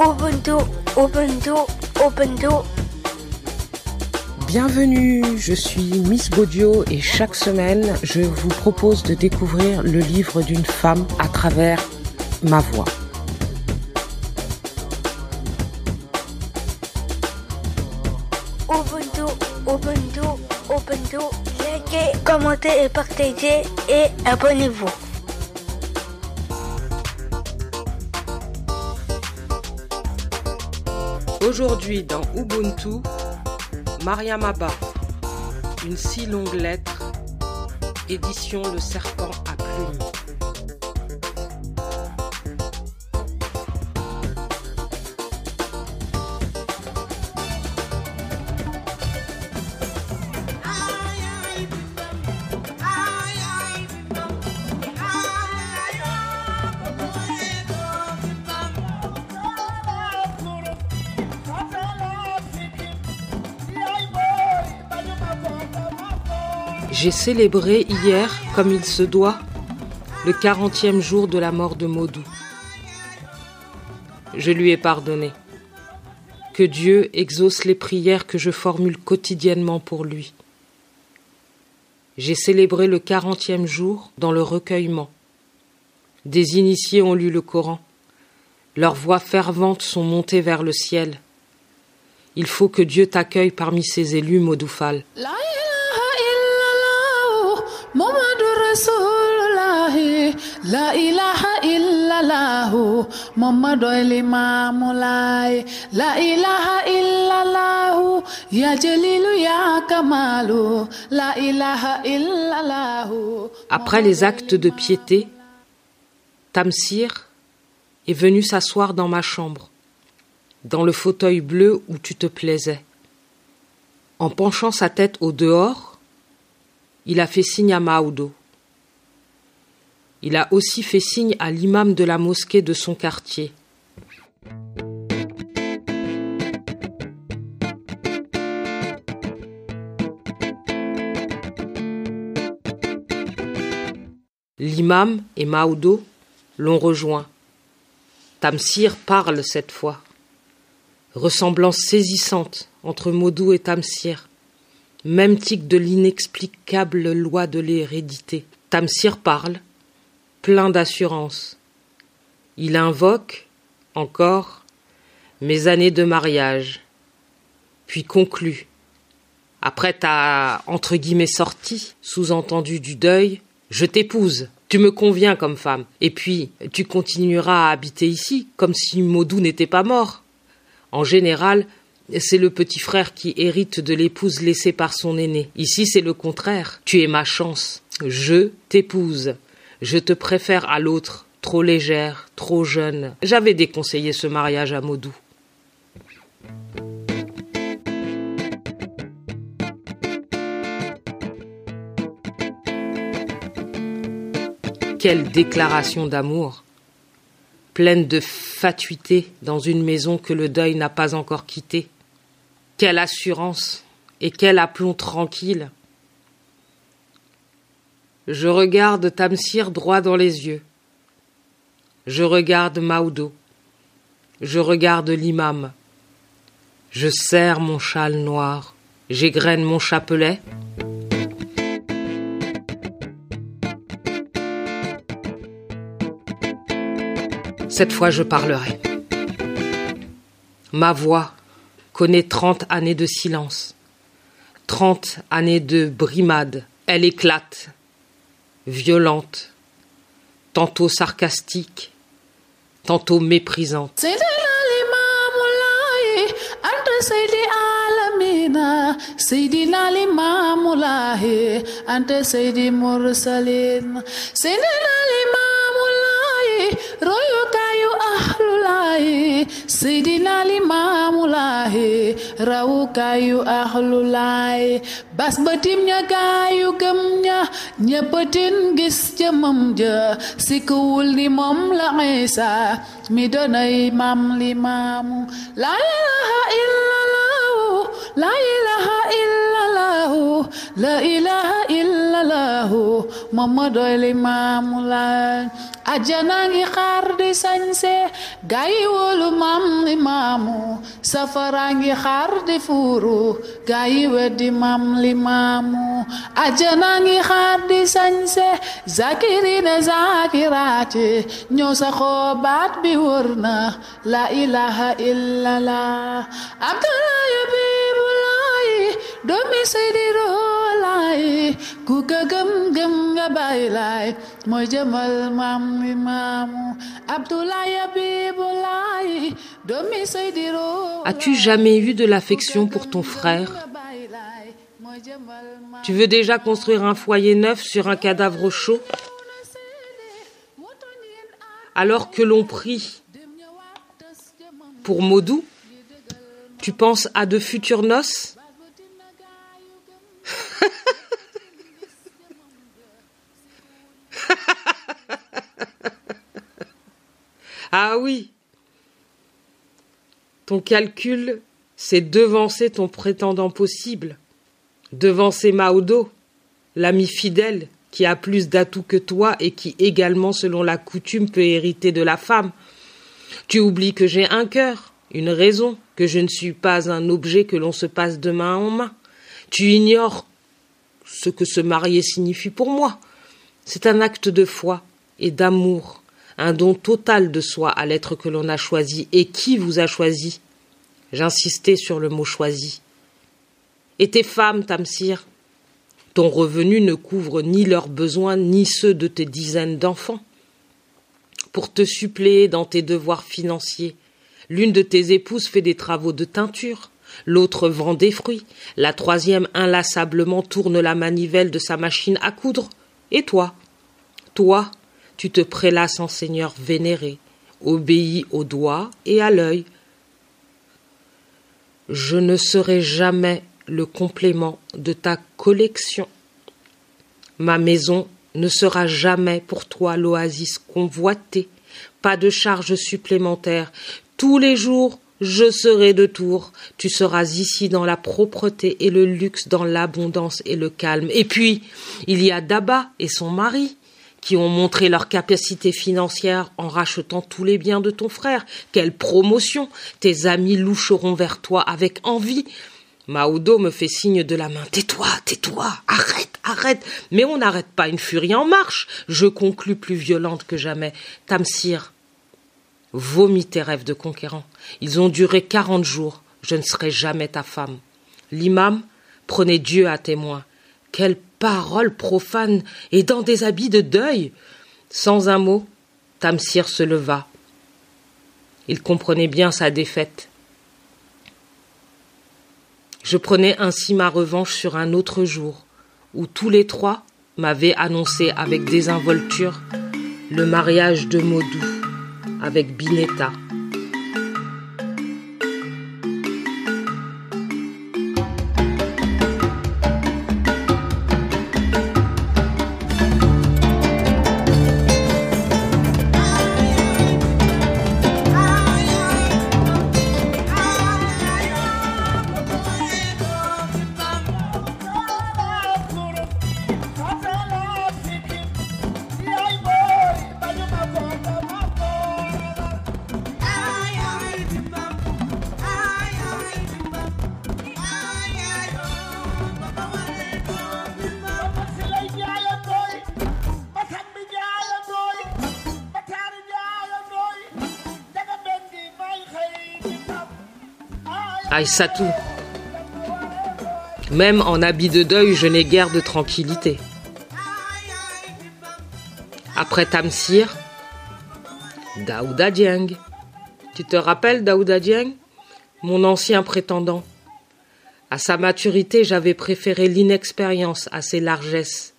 Ubuntu, Ubuntu, Ubuntu. Bienvenue, je suis Miss Baudio et chaque semaine, je vous propose de découvrir le livre d'une femme à travers ma voix. Ubuntu, Ubuntu, Ubuntu. Likez, commentez et partagez et abonnez-vous. Aujourd'hui dans Ubuntu, Mariam Abba, une si longue lettre, édition Le Serpent à plumes. J'ai célébré hier, comme il se doit, le quarantième jour de la mort de Maudou. Je lui ai pardonné. Que Dieu exauce les prières que je formule quotidiennement pour lui. J'ai célébré le quarantième jour dans le recueillement. Des initiés ont lu le Coran. Leurs voix ferventes sont montées vers le ciel. Il faut que Dieu t'accueille parmi ses élus, Maudoufal. Muhammadu Rasulullah La ilaha illallah Muhammadu Limamullah La ilaha illallah Ya Jalilu ya Kamalu La ilaha illallah Après les actes de piété, Tamsir est venu s'asseoir dans ma chambre, dans le fauteuil bleu où tu te plaisais. En penchant sa tête au dehors, il a fait signe à Maoudo. Il a aussi fait signe à l'imam de la mosquée de son quartier. L'imam et Maoudo l'ont rejoint. Tamsir parle cette fois. Ressemblance saisissante entre Maudou et Tamsir. Même tic de l'inexplicable loi de l'hérédité. Tamsir parle, plein d'assurance. Il invoque, encore, mes années de mariage. Puis conclut. Après ta, entre guillemets, sortie, sous-entendu du deuil, je t'épouse. Tu me conviens comme femme. Et puis, tu continueras à habiter ici, comme si Maudou n'était pas mort. En général, c'est le petit frère qui hérite de l'épouse laissée par son aîné. Ici, c'est le contraire. Tu es ma chance. Je t'épouse. Je te préfère à l'autre, trop légère, trop jeune. J'avais déconseillé ce mariage à Maudou. Quelle déclaration d'amour, pleine de fatuité dans une maison que le deuil n'a pas encore quittée. Quelle assurance et quel aplomb tranquille. Je regarde Tamsir droit dans les yeux. Je regarde Maoudo. Je regarde l'imam. Je serre mon châle noir. J'égrène mon chapelet. Cette fois je parlerai. Ma voix connaît trente années de silence, trente années de brimade. Elle éclate, violente, tantôt sarcastique, tantôt méprisante. Seydina Limaamu Laay rawukaayu axlu laay bas batim ña gaayu gëm ña ñëppatin gis jëmam ja sikkuwul ni moom la Iisaa mi doonay maam Limaamu. Laa ilaaha illallaahu laa ilaaha illallaahu moom ma doy Limaamu Laay. ajana ngi xaar di sañse gaay yi wóolu maam ni maamu. Safara ngi xaar di fuuru gaay yi weddi maam li maamu. Ajana ngi xaar di sañse zakirine zakiraati. Ñoo saxoo baat bi wër na la ilaha illallah. As-tu jamais eu de l'affection pour ton frère? Tu veux déjà construire un foyer neuf sur un cadavre chaud? Alors que l'on prie pour Modou Tu penses à de futures noces? Ah oui Ton calcul, c'est devancer ton prétendant possible, devancer Maudo, l'ami fidèle qui a plus d'atouts que toi et qui également, selon la coutume, peut hériter de la femme. Tu oublies que j'ai un cœur, une raison, que je ne suis pas un objet que l'on se passe de main en main. Tu ignores ce que se marier signifie pour moi. C'est un acte de foi et d'amour, un don total de soi à l'être que l'on a choisi. Et qui vous a choisi J'insistais sur le mot choisi. Et tes femmes, Tamsir Ton revenu ne couvre ni leurs besoins ni ceux de tes dizaines d'enfants. Pour te suppléer dans tes devoirs financiers, l'une de tes épouses fait des travaux de teinture, l'autre vend des fruits, la troisième inlassablement tourne la manivelle de sa machine à coudre. Et toi? Toi, tu te prélasses en seigneur vénéré, obéis au doigt et à l'œil. Je ne serai jamais le complément de ta collection. Ma maison ne sera jamais pour toi l'oasis convoitée, pas de charges supplémentaires. Tous les jours, je serai de tour. Tu seras ici dans la propreté et le luxe, dans l'abondance et le calme. Et puis, il y a Daba et son mari qui ont montré leur capacité financière en rachetant tous les biens de ton frère. Quelle promotion Tes amis loucheront vers toi avec envie. Maudo me fait signe de la main. Tais-toi, tais-toi, arrête, arrête. Mais on n'arrête pas une furie en marche. Je conclus plus violente que jamais. Tamsir, vomis tes rêves de conquérant. Ils ont duré quarante jours. Je ne serai jamais ta femme. L'imam prenait Dieu à témoin. Quelle parole profane et dans des habits de deuil. Sans un mot, Tamsir se leva. Il comprenait bien sa défaite. Je prenais ainsi ma revanche sur un autre jour, où tous les trois m'avaient annoncé avec désinvolture le mariage de Modou avec Binetta. Aïssatou. Même en habit de deuil, je n'ai guère de tranquillité. Après Tamsir, Daouda Dieng. Tu te rappelles Daouda Dieng? Mon ancien prétendant. À sa maturité, j'avais préféré l'inexpérience à ses largesses,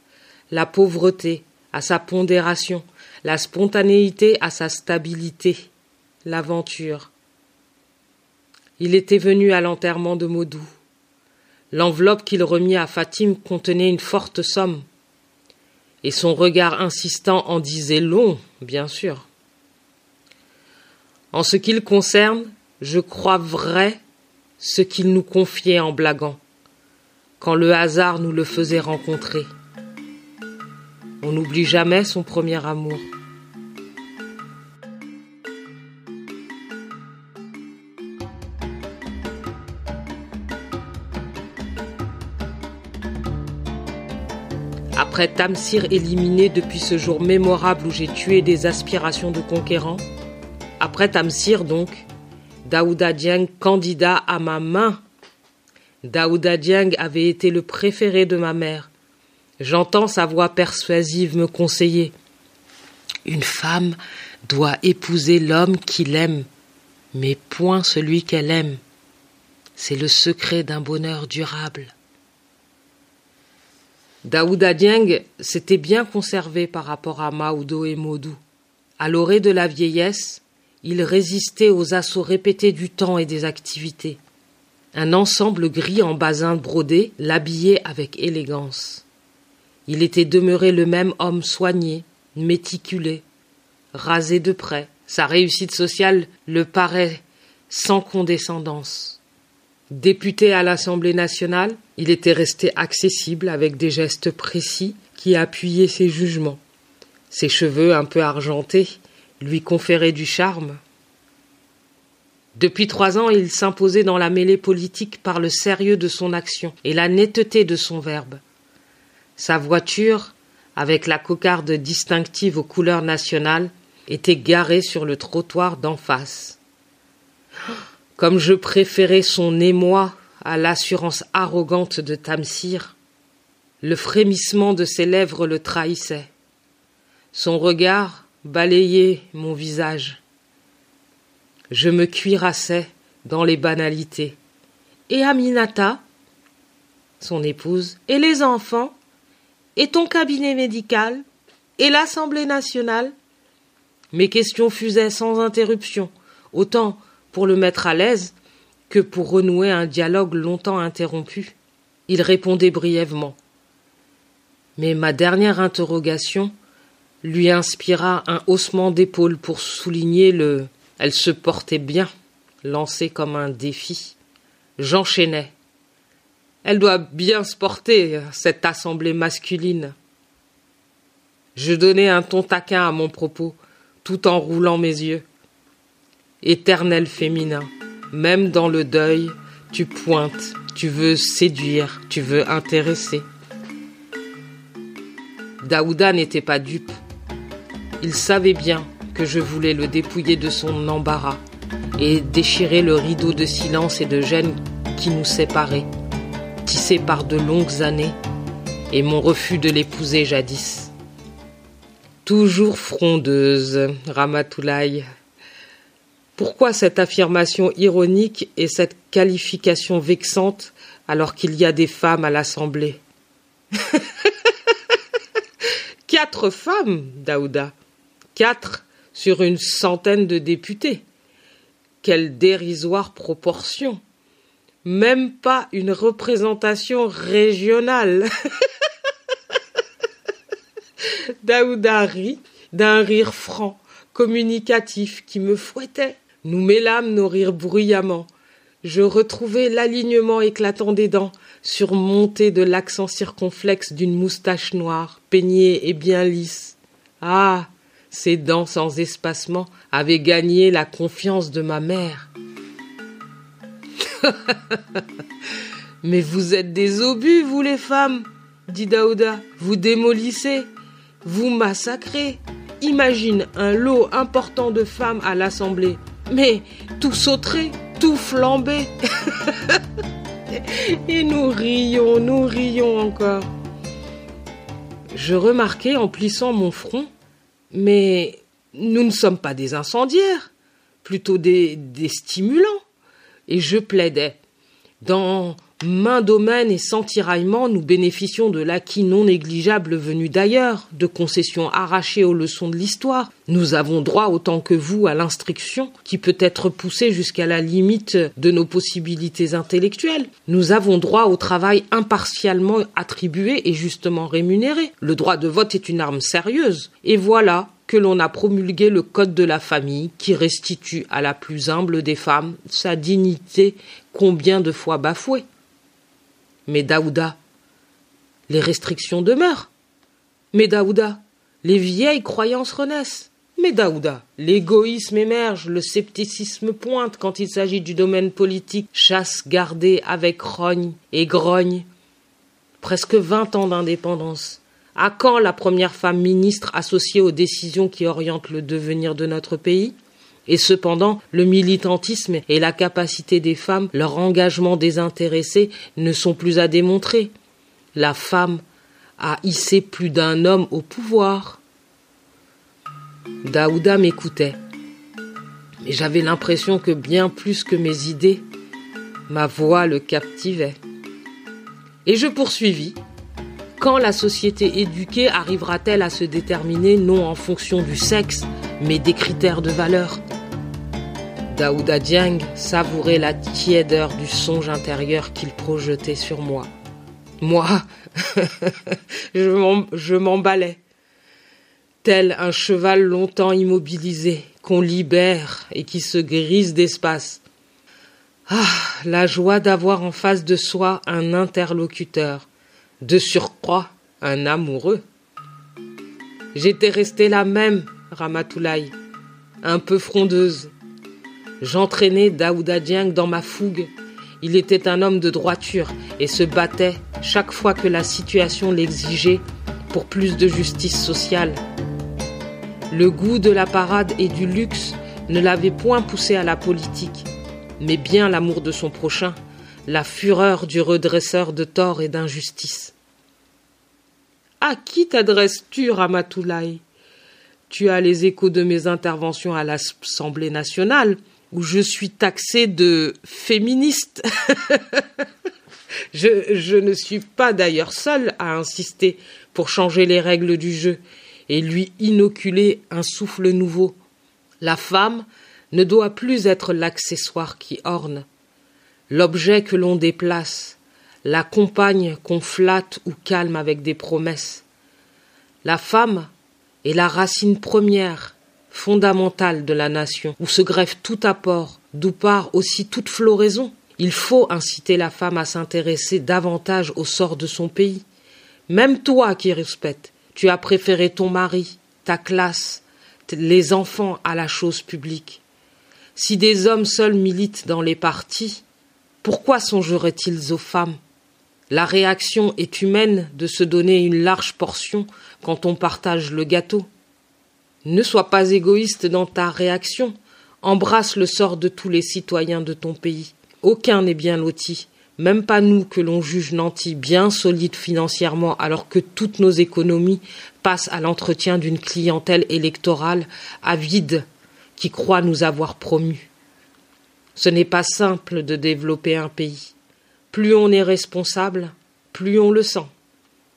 la pauvreté à sa pondération, la spontanéité à sa stabilité, l'aventure. Il était venu à l'enterrement de Modou. L'enveloppe qu'il remit à Fatim contenait une forte somme. Et son regard insistant en disait long, bien sûr. En ce qui le concerne, je crois vrai ce qu'il nous confiait en blaguant. quand le hasard nous le faisait rencontrer. On n'oublie jamais son premier amour. Après Tamsir éliminé depuis ce jour mémorable où j'ai tué des aspirations de conquérant, après Tamsir donc, Daouda Dieng candidat à ma main. Daouda Dieng avait été le préféré de ma mère. J'entends sa voix persuasive me conseiller. Une femme doit épouser l'homme qu'il aime, mais point celui qu'elle aime. C'est le secret d'un bonheur durable. Daouda Dieng s'était bien conservé par rapport à Maoudo et Modou. À l'orée de la vieillesse, il résistait aux assauts répétés du temps et des activités. Un ensemble gris en basin brodé l'habillait avec élégance. Il était demeuré le même homme soigné, méticulé, rasé de près. Sa réussite sociale le paraît sans condescendance. Député à l'Assemblée nationale, il était resté accessible avec des gestes précis qui appuyaient ses jugements. Ses cheveux un peu argentés lui conféraient du charme. Depuis trois ans, il s'imposait dans la mêlée politique par le sérieux de son action et la netteté de son verbe. Sa voiture, avec la cocarde distinctive aux couleurs nationales, était garée sur le trottoir d'en face. Comme je préférais son émoi à l'assurance arrogante de Tamsir, le frémissement de ses lèvres le trahissait. Son regard balayait mon visage. Je me cuirassais dans les banalités. Et Aminata, son épouse, et les enfants, et ton cabinet médical, et l'Assemblée nationale. Mes questions fusaient sans interruption, autant pour le mettre à l'aise que pour renouer un dialogue longtemps interrompu. Il répondait brièvement. Mais ma dernière interrogation lui inspira un haussement d'épaule pour souligner le elle se portait bien, lancé comme un défi. J'enchaînais. Elle doit bien se porter, cette assemblée masculine. Je donnais un ton taquin à mon propos, tout en roulant mes yeux éternel féminin. Même dans le deuil, tu pointes, tu veux séduire, tu veux intéresser. Daouda n'était pas dupe. Il savait bien que je voulais le dépouiller de son embarras et déchirer le rideau de silence et de gêne qui nous séparait, tissé par de longues années, et mon refus de l'épouser jadis. Toujours frondeuse, Ramatoulaye, pourquoi cette affirmation ironique et cette qualification vexante alors qu'il y a des femmes à l'Assemblée? Quatre femmes, Daouda. Quatre sur une centaine de députés. Quelle dérisoire proportion. Même pas une représentation régionale. Daouda rit d'un rire franc, communicatif qui me fouettait. Nous mêlâmes nos rires bruyamment. Je retrouvai l'alignement éclatant des dents, surmonté de l'accent circonflexe d'une moustache noire, peignée et bien lisse. Ah. Ces dents sans espacement avaient gagné la confiance de ma mère. Mais vous êtes des obus, vous les femmes, dit Daouda. Vous démolissez, vous massacrez. Imagine un lot important de femmes à l'Assemblée mais tout sauterait, tout flambait. Et nous rions, nous rions encore. Je remarquai en plissant mon front, mais nous ne sommes pas des incendiaires, plutôt des, des stimulants. Et je plaidais. Dans main domaine et sans tiraillement, nous bénéficions de l'acquis non négligeable venu d'ailleurs, de concessions arrachées aux leçons de l'histoire. Nous avons droit autant que vous à l'instruction, qui peut être poussée jusqu'à la limite de nos possibilités intellectuelles. Nous avons droit au travail impartialement attribué et justement rémunéré. Le droit de vote est une arme sérieuse. Et voilà que l'on a promulgué le code de la famille qui restitue à la plus humble des femmes sa dignité combien de fois bafouée. Mais Daouda, les restrictions demeurent. Mais Daouda, les vieilles croyances renaissent. Mais Daouda, l'égoïsme émerge, le scepticisme pointe quand il s'agit du domaine politique, chasse gardée avec rogne et grogne. Presque vingt ans d'indépendance. À quand la première femme ministre associée aux décisions qui orientent le devenir de notre pays? Et cependant, le militantisme et la capacité des femmes, leur engagement désintéressé ne sont plus à démontrer. La femme a hissé plus d'un homme au pouvoir. Daouda m'écoutait. Mais j'avais l'impression que bien plus que mes idées, ma voix le captivait. Et je poursuivis. Quand la société éduquée arrivera-t-elle à se déterminer non en fonction du sexe, mais des critères de valeur? Daouda Dieng savourait la tiédeur du songe intérieur qu'il projetait sur moi. Moi, je m'emballais tel un cheval longtemps immobilisé, qu'on libère et qui se grise d'espace. Ah, la joie d'avoir en face de soi un interlocuteur, de surcroît un amoureux. J'étais restée la même, Ramatoulaye, un peu frondeuse. J'entraînais Daouda Dieng dans ma fougue. Il était un homme de droiture et se battait chaque fois que la situation l'exigeait pour plus de justice sociale. Le goût de la parade et du luxe ne l'avait point poussé à la politique, mais bien l'amour de son prochain, la fureur du redresseur de tort et d'injustice. À qui t'adresses-tu, Ramatoulaye? Tu as les échos de mes interventions à l'Assemblée nationale, où je suis taxé de féministe. je, je ne suis pas d'ailleurs seul à insister pour changer les règles du jeu et lui inoculer un souffle nouveau. La femme ne doit plus être l'accessoire qui orne, l'objet que l'on déplace, la compagne qu'on flatte ou calme avec des promesses. La femme est la racine première, fondamentale de la nation, où se greffe tout apport, d'où part aussi toute floraison. Il faut inciter la femme à s'intéresser davantage au sort de son pays. Même toi qui respectes, tu as préféré ton mari, ta classe, les enfants à la chose publique. Si des hommes seuls militent dans les partis, pourquoi songeraient-ils aux femmes? La réaction est humaine de se donner une large portion quand on partage le gâteau. Ne sois pas égoïste dans ta réaction, embrasse le sort de tous les citoyens de ton pays. Aucun n'est bien loti même pas nous que l'on juge nantis bien solides financièrement alors que toutes nos économies passent à l'entretien d'une clientèle électorale avide qui croit nous avoir promus. Ce n'est pas simple de développer un pays. Plus on est responsable, plus on le sent.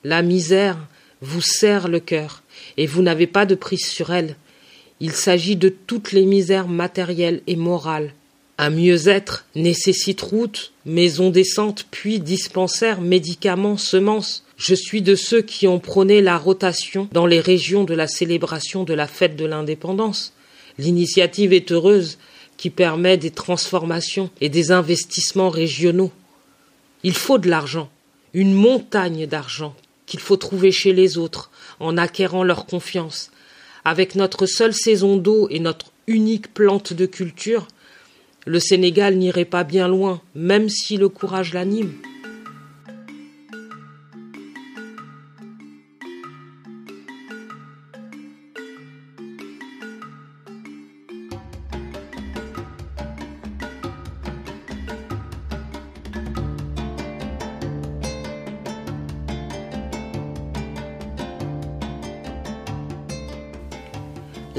La misère vous serre le cœur, et vous n'avez pas de prise sur elle. Il s'agit de toutes les misères matérielles et morales un mieux-être nécessite route, maison décente, puis dispensaire, médicaments, semences. Je suis de ceux qui ont prôné la rotation dans les régions de la célébration de la fête de l'indépendance. L'initiative est heureuse qui permet des transformations et des investissements régionaux. Il faut de l'argent, une montagne d'argent qu'il faut trouver chez les autres en acquérant leur confiance. Avec notre seule saison d'eau et notre unique plante de culture, le Sénégal n'irait pas bien loin, même si le courage l'anime.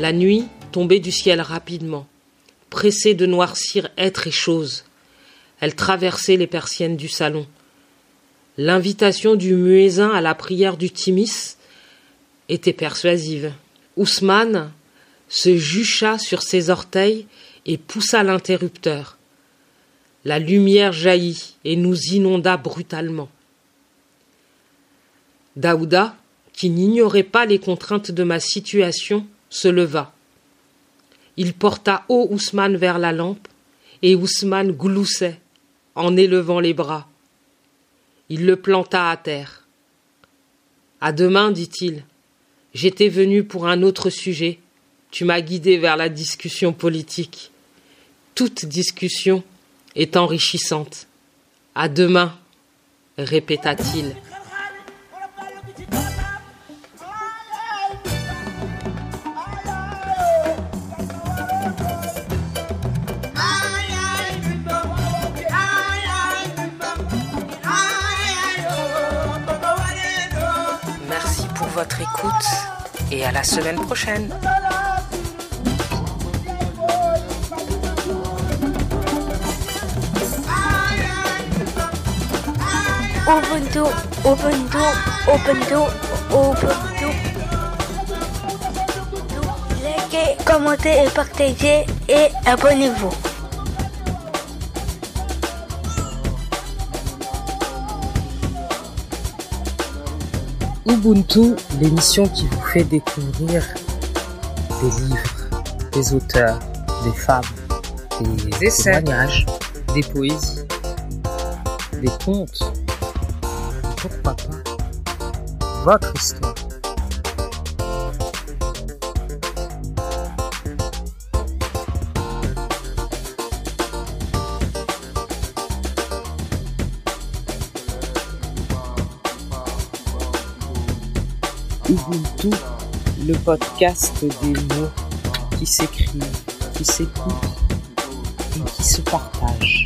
La nuit tombait du ciel rapidement pressée de noircir être et chose. Elle traversait les persiennes du salon. L'invitation du muezzin à la prière du Timis était persuasive. Ousmane se jucha sur ses orteils et poussa l'interrupteur. La lumière jaillit et nous inonda brutalement. Daouda, qui n'ignorait pas les contraintes de ma situation, se leva. Il porta haut Ousmane vers la lampe, et Ousmane gloussait en élevant les bras. Il le planta à terre. À demain, dit-il. J'étais venu pour un autre sujet. Tu m'as guidé vers la discussion politique. Toute discussion est enrichissante. À demain, répéta-t-il. Et à la semaine prochaine. Ubuntu, Ubuntu, Ubuntu, Ubuntu. Likez, commentez et partagez et abonnez-vous. Ubuntu, l'émission qui vous fait découvrir des livres, des auteurs, des femmes, des essais. témoignages, des poésies, des contes, pourquoi pas? Votre histoire. Podcast des mots qui s'écrivent, qui s'écoutent et qui se partagent.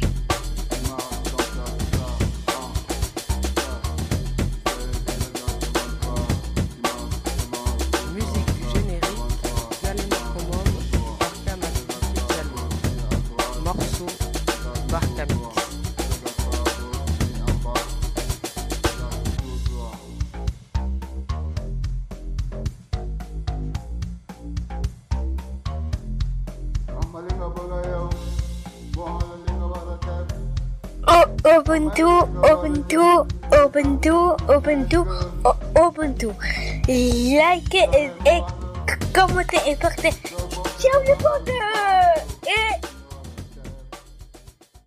Ubuntu, Ubuntu, Ubuntu, Ubuntu, O- Ubuntu. Likez et, et commentez et partagez. Ciao les potes Et